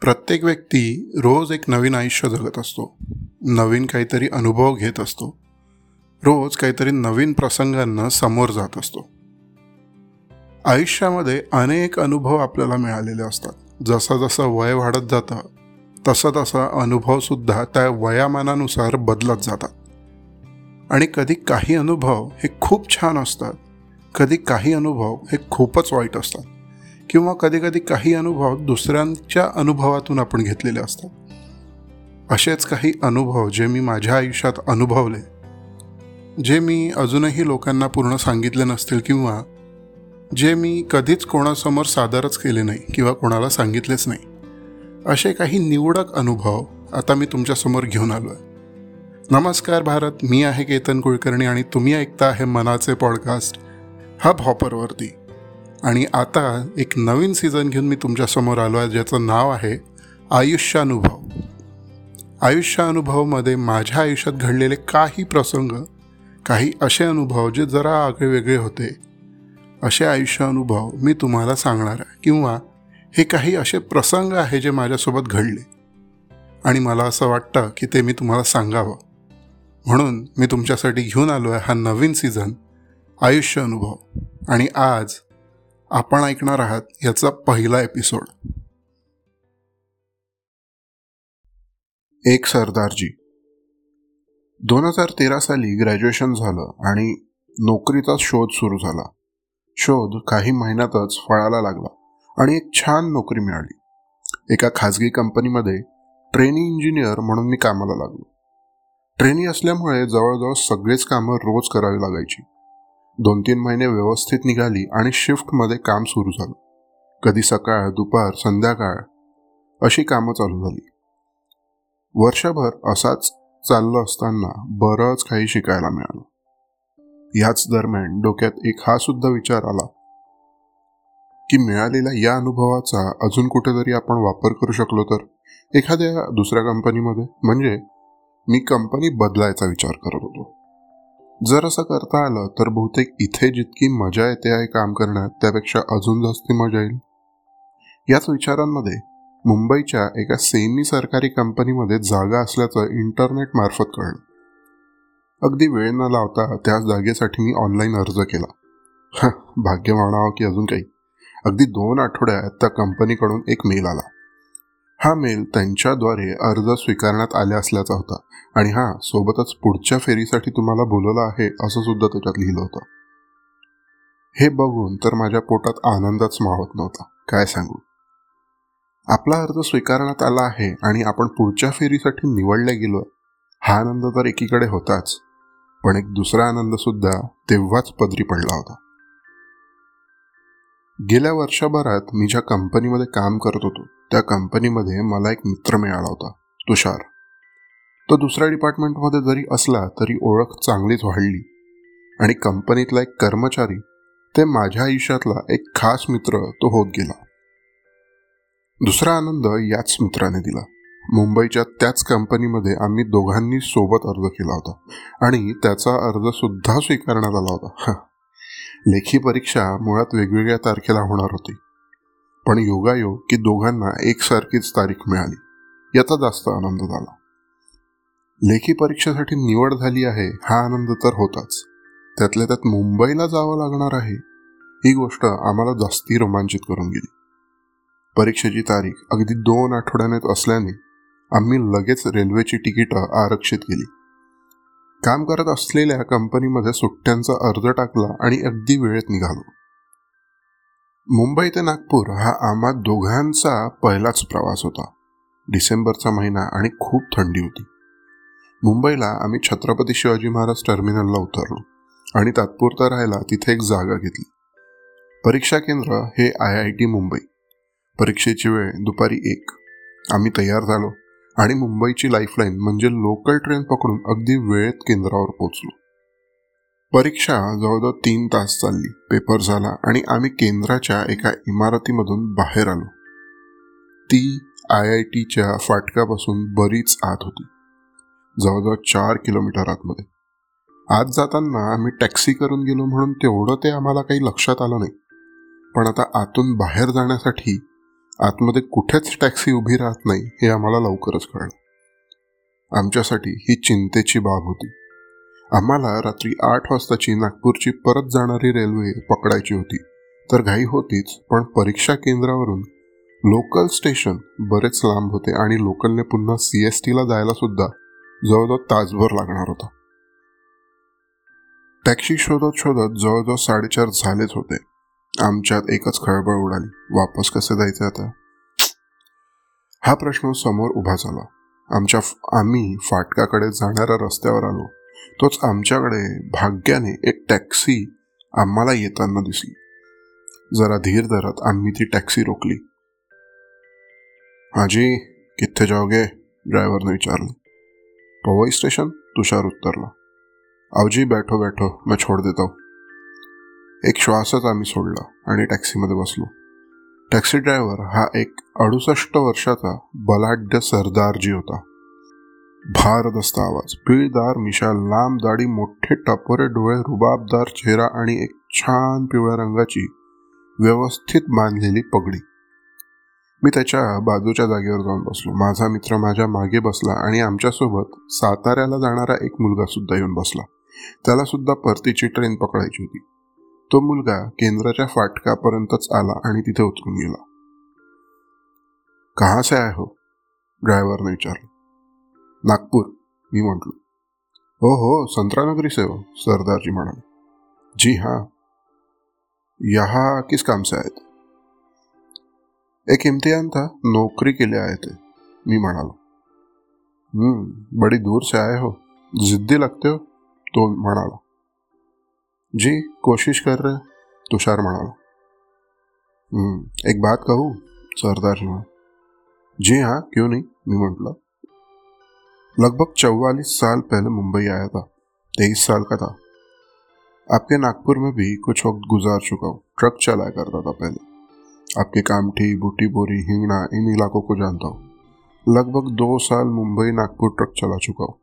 प्रत्येक व्यक्ती रोज एक नवीन आयुष्य जगत असतो. नवीन काहीतरी अनुभव घेत असतो. रोज काहीतरी नवीन प्रसंगांना समोर जात असतो. आयुष्यामध्ये अनेक अनुभव आपल्याला मिळालेले असतात. जसं जसं वय वाढत जातं तसं तसा अनुभवसुद्धा त्या वयामानानुसार बदलत जातात. आणि कधी काही अनुभव हे खूप छान असतात कधी काही अनुभव हे खूपच वाईट असतात. किंवा कधी कधी काही अनुभव दुसऱ्यांच्या अनुभवातून आपण घेतलेले असतात. असेच काही अनुभव जे मी माझ्या आयुष्यात अनुभवले जे मी अजूनही लोकांना पूर्ण सांगितले नसतील किंवा जे मी कधीच कोणासमोर सादरच केले नाही किंवा कोणाला सांगितलेच नाही. असे काही निवडक अनुभव आता मी तुमच्यासमोर घेऊन आलो आहे. नमस्कार भारत मी आहे केतन कुलकर्णी आणि तुम्ही ऐकता आहे मनाचे पॉडकास्ट हब हॉपरवरती. आणि आता एक नवीन सीझन घेऊन मी तुमच्यासमोर आलो आहे ज्याचं नाव आहे आयुष्यानुभव. आयुष्यानुभवमध्ये माझ्या आयुष्यात घडलेले काही प्रसंग काही असे अनुभव जे जरा आगळे वेगळे होते. असे आयुष्य अनुभव मी तुम्हाला सांगणार आहे. किंवा हे काही असे प्रसंग आहे जे माझ्यासोबत घडले. आणि मला असं वाटतं की ते मी तुम्हाला सांगावं. म्हणून मी तुमच्यासाठी घेऊन आलो आहे हा नवीन सीझन आयुष्य अनुभव आणि आज आपण ऐकणार आहात याचा पहिला एपिसोड. एक सरदारजी. दोन हजार तेरा साली ग्रॅज्युएशन झालं आणि नोकरीचा शोध सुरू झाला. शोध काही महिन्यातच फळाला लागला आणि एक छान नोकरी मिळाली. एका खाजगी कंपनीमध्ये ट्रेनिंग इंजिनियर म्हणून मी कामाला लागलो. ट्रेनी असल्यामुळे जवळजवळ सगळेच कामं रोज करावी लागायची. दोन तीन महिने व्यवस्थित निघाली आणि शिफ्टमध्ये काम सुरू झालं. कधी सकाळ दुपार संध्याकाळ अशी कामं चालू झाली. वर्षभर असाच चाललं असताना बरंच काही शिकायला मिळालं. याच दरम्यान डोक्यात एक हा सुद्धा विचार आला की मिळालेल्या या अनुभवाचा अजून कुठेतरी आपण वापर करू शकलो तर? एखाद्या दुसऱ्या कंपनीमध्ये म्हणजे मी कंपनी बदलायचा विचार करत होतो. जर असं करता आलं तर बहुतेक इथे जितकी मजा येते आहे काम करण्यात त्यापेक्षा अजून जास्त मजा येईल. याच विचारांमध्ये मुंबईच्या एका सेमी सरकारी कंपनीमध्ये जागा असल्याचं इंटरनेट मार्फत कळलं. अगदी वेळ न लावता त्याच जागेसाठी मी ऑनलाईन अर्ज केला. भाग्य म्हणावं की अजून काही. अगदी दोन आठवड्यात त्या कंपनीकडून एक मेल आला. हा मेल त्यांच्याद्वारे अर्ज स्वीकारण्यात आले असल्याचा होता. आणि हा सोबतच पुढच्या फेरीसाठी तुम्हाला बोलवलं आहे असं सुद्धा त्याच्यात लिहिलं होतं. हे बघून तर माझ्या पोटात आनंदच मावत नव्हता. काय सांगू? आपला अर्ज स्वीकारण्यात आला आहे आणि आपण पुढच्या फेरीसाठी निवडले गेलो. हा आनंद तर एकीकडे होताच. पण एक दुसरा आनंद सुद्धा तेव्हाच पदरी पडला होता. गेल्या वर्षभरात मी ज्या कंपनीमध्ये काम करत होतो त्या कंपनीमध्ये मला एक मित्र मिळाला होता तुषार. तो दुसऱ्या डिपार्टमेंटमध्ये जरी असला तरी ओळख चांगलीच वाढली. आणि कंपनीतला एक कर्मचारी ते माझ्या आयुष्यातला एक खास मित्र तो होत गेला. दुसरा आनंद याच मित्राने दिला. मुंबईच्या त्याच कंपनीमध्ये आम्ही दोघांनी सोबत अर्ज केला होता. आणि त्याचा अर्ज सुद्धा स्वीकारण्यात आला होता. लेखी परीक्षा मुळात वेगवेगळ्या तारखेला होणार होती. पण योगायोग की दोघांना एकसारखीच तारीख मिळाली याचा जास्त आनंद झाला. लेखी परीक्षेसाठी निवड झाली आहे हा आनंद तर होताच. त्यातल्या त्यात मुंबईला जावं लागणार आहे ही गोष्ट आम्हाला जास्ती रोमांचित करून गेली. परीक्षेची तारीख अगदी दोन आठवड्यानेच असल्याने आम्ही लगेच रेल्वेची तिकीटं आरक्षित केली. काम करत असलेल्या कंपनीमध्ये सुट्ट्यांचा अर्ज टाकला आणि अगदी वेळेत निघालो. मुंबई ते नागपूर हा आम्हा दोघांचा पहिलाच प्रवास होता. डिसेंबरचा महिना आणि खूप थंडी होती. मुंबईला आम्ही छत्रपती शिवाजी महाराज टर्मिनलला उतरलो आणि तात्पुरता राहायला तिथे एक जागा घेतली. परीक्षा केंद्र हे आय आय टी मुंबई. परीक्षेची वेळ दुपारी एक. आम्ही तयार झालो. आणि मुंबईची लाईफलाईन म्हणजे लोकल ट्रेन पकडून अगदी वेळेत केंद्रावर पोचलो परीक्षा जवळजवळ तीन तास चालली. पेपर झाला आणि आम्ही केंद्राच्या एका इमारतीमधून बाहेर आलो. ती आय आय टीच्या फाटकापासून बरीच आत होती. जवळजवळ चार किलोमीटर आतमध्ये. आत जाताना आम्ही टॅक्सी करून गेलो म्हणून तेवढं ते आम्हाला काही लक्षात आलं नाही. पण आता आतून बाहेर जाण्यासाठी आतमध्ये कुठेच टॅक्सी उभी राहत नाही हे आम्हाला लवकरच कळलं. आमच्यासाठी ही चिंतेची बाब होती. आम्हाला रात्री आठ वाजताची नागपूरची परत जाणारी रेल्वे पकडायची होती. तर घाई होतीच पण परीक्षा केंद्रावरून लोकल स्टेशन बरेच लांब होते आणि लोकलने पुन्हा सी एस टीला जायला सुद्धा जवळजवळ तासभर लागणार होता. टॅक्सी शोधत शोधत जवळजवळ साडेचार झालेच होते. आमच्यात एकच खळबळ उडाली. वापस कसे जायचं आता? हा प्रश्न समोर उभा झाला. आमच्या आम्ही फाटकाकडे जाणाऱ्या रस्त्यावर आलो. तोच आमच्याकडे भाग्याने एक टॅक्सी आम्हाला येताना दिसली. जरा धीर धरत आम्ही ती टॅक्सी रोखली. हाजी किथे जाओगे ड्रायव्हरने विचारलं. पवई स्टेशन? तुषार उत्तरला. अवजी बैठो बैठो. मैं छोड़ देता हूँ. एक श्वासच आम्ही सोडला आणि टॅक्सीमध्ये बसलो. टॅक्सी ड्रायव्हर हा एक अडुसष्ट वर्षाचा बलाढ्य सरदारजी होता. भारदस्त आवाज पिळदार मिशा लांब दाढी मोठे टपोरे डोळे रुबाबदार चेहरा आणि एक छान पिवळ्या रंगाची व्यवस्थित बांधलेली पगडी. मी त्याच्या बाजूच्या जागेवर जाऊन बसलो. माझा मित्र माझ्या मागे बसला आणि आमच्यासोबत साताऱ्याला जाणारा एक मुलगा सुद्धा येऊन बसला. त्याला सुद्धा परतीची ट्रेन पकडायची होती. तो मुलगा केंद्राच्या फाटकापर्यंतच आला आणि तिथे उतरून गेला. कहा से आहे हो? ड्रायव्हरने विचारलं. नागपूर मी म्हटलो. हो हो संत्रानगरी से हो सरदारजी म्हणाले. जी हाँ. यहाँ किस काम से आए थे? एक इम्तिहान था नौकरी के लिए आए थे मी म्हणालो. हम्म बड़ी दूर से आए हो जिद्दी लगते हो तो म्हणाला. जी, कोशिश कर रहे तुषार म्हणाला एक बात कहूँ, सरदार जी जी हाँ क्यों नहीं? मी म्हटलं लगभग चौवालीस साल पहले मुंबई आया था। तेईस साल का था। आपके नागपुर में भी कुछ वक्त गुजार चुका हूँ। ट्रक चलाया करता था पहले। आपके कामठी, बूटी बोरी हिंगना इन इलाकों को जानता हूँ। लगभग दो साल मुंबई नागपुर ट्रक चला चुका हूँ।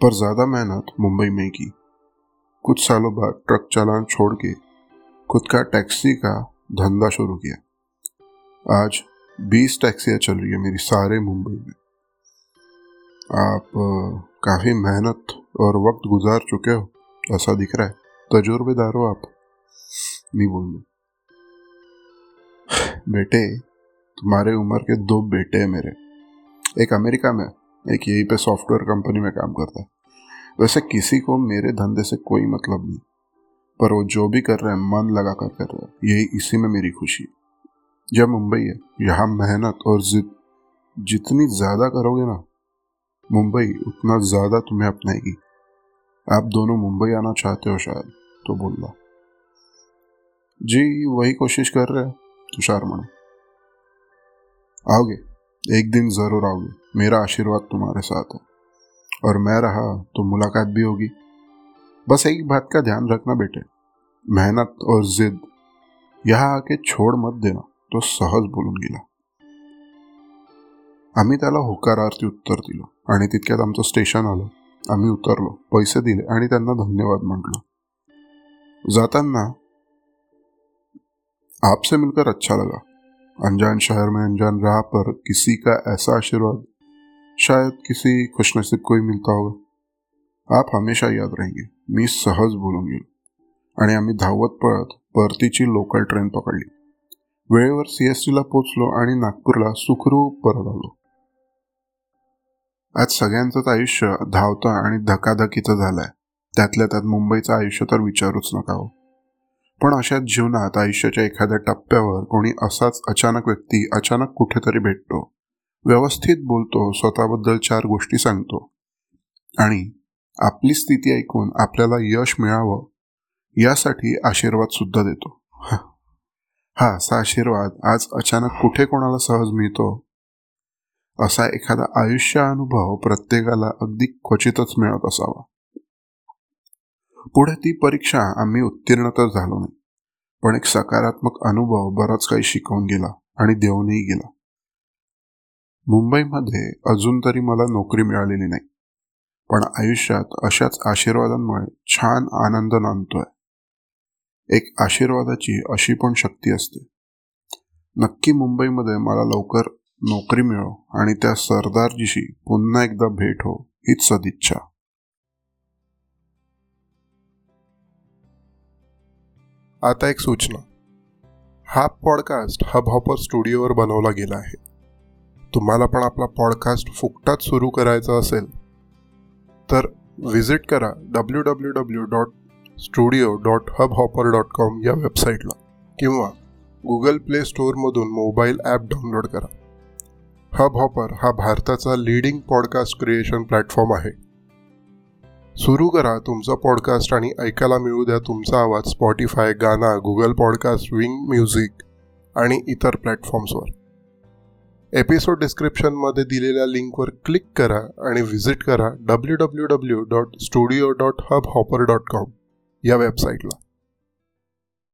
पर ज़्यादा मेहनत मुंबई में ही की। कुछ सालों बाद ट्रक चालान छोड़ के खुद का टैक्सी का धंधा शुरू किया। आज बीस टैक्सियाँ चल रही है मेरी सारे मुंबई में। आप काफ़ी मेहनत और वक्त गुजार चुके हो, ऐसा दिख रहा है। तजुर्बेदार हो आप, नहीं बोल बेटे, तुम्हारे उम्र के दो बेटे हैं मेरे। एक अमेरिका में एक यहीं पे सॉफ्टवेयर कंपनी में काम करता है। वैसे किसी को मेरे धंधे से कोई मतलब नहीं। पर वो जो भी कर रहे हैं, मन लगा कर कर रहे हैं, यही इसी में मेरी खुशी है। यह मुंबई है, यहाँ मेहनत और जिद जितनी ज़्यादा करोगे ना, मुंबई उतना ज़्यादा तुम्हें अपनाएगी। आप दोनों मुंबई आना चाहते हो शायद तो बोल रहा जी, वही कोशिश कर रहे हैं, तुषार मणे। आओगे? एक दिन ज़रूर आओगे। मेरा आशीर्वाद तुम्हारे साथ है। और मैं रहा तो मुलाकात भी होगी। बस एक बात का ध्यान रखना बेटे, मेहनत और जिद, यहाँ आके छोड़ मत देना तो सहज बोलून गेला आम्ही त्याला होकारार्थी उत्तर दिलं, आणि तितक्यात आमचं स्टेशन आलं, आम्ही उतरलो, पैसे दिले आणि त्यांना धन्यवाद म्हटलं। जाताना आपसे मिलकर अच्छा लगा। अनजान शहर में अनजान राह पर किसी का ऐसा आशीर्वाद शायद किसी खुशनसीब को ही मिलता होगा। आप हमेशा याद रहेंगे। मी सहज बोलून गेलो। आणि आम्ही धावत पळत परतीची लोकल ट्रेन पकडली. वेळेवर सी एस टीला पोचलो आणि नागपूरला सुखरूप परत आलो. आज सगळ्यांचंच आयुष्य धावतं आणि धकाधकीचं झालंय. त्यातल्या त्यात मुंबईचं आयुष्य तर विचारूच नका हो. पण अशाच जीवनात आयुष्याच्या एखाद्या टप्प्यावर कोणी असाच अचानक व्यक्ती अचानक कुठेतरी भेटतो. व्यवस्थित बोलतो स्वतःबद्दल चार गोष्टी सांगतो. आणि आपली स्थिती ऐकून आपल्याला यश मिळावं यासाठी आशीर्वाद सुद्धा देतो. हा. असा आशीर्वाद आज अचानक कुठे कोणाला सहज मिळतो? असा एखादा आयुष्य अनुभव प्रत्येकाला अगदी क्वचितच मिळत असावा. पुढे ती परीक्षा आम्ही उत्तीर्ण तर झालो नाही पण एक सकारात्मक अनुभव बराच काही शिकवून गेला आणि देऊनही गेला. मुंबईमध्ये अजून तरी मला नोकरी मिळालेली नाही. पण आयुष्यात अशाच आशीर्वादांमुळे छान आनंद नांदतोय. एक आशीर्वादाची अशी पण शक्ती असते. नक्की मुंबईमध्ये मला लवकर नोकरी मिळो आणि त्या सरदारजीशी पुन्हा एकदा भेट हो हीच सदिच्छा. आता एक सूचना. हा पॉडकास्ट हब हॉपर स्टुडिओवर बनवला गेला आहे. तुम्हाला पण आपला पॉडकास्ट फुकटात सुरू करायचा असेल तर व्हिजिट करा W W W dot studio dot Hubhopper dot com या वेबसाईटला किंवा गुगल प्ले स्टोअरमधून मोबाईल ॲप डाउनलोड करा. हब हॉपर हा भारताचा लीडिंग पॉडकास्ट क्रिएशन प्लॅटफॉर्म आहे. सुरू करा तुमचा पॉडकास्ट आणि ऐकायला मिळू द्या तुमचा आवाज स्पॉटीफाय गाना गुगल पॉडकास्ट विंग म्युझिक आणि इतर प्लॅटफॉर्म्सवर एपिसोड डिस्क्रिप्शनमध्ये दिलेल्या लिंकवर क्लिक करा आणि व्हिजिट करा W W W dot studio dot Hubhopper dot com या वेबसाईटला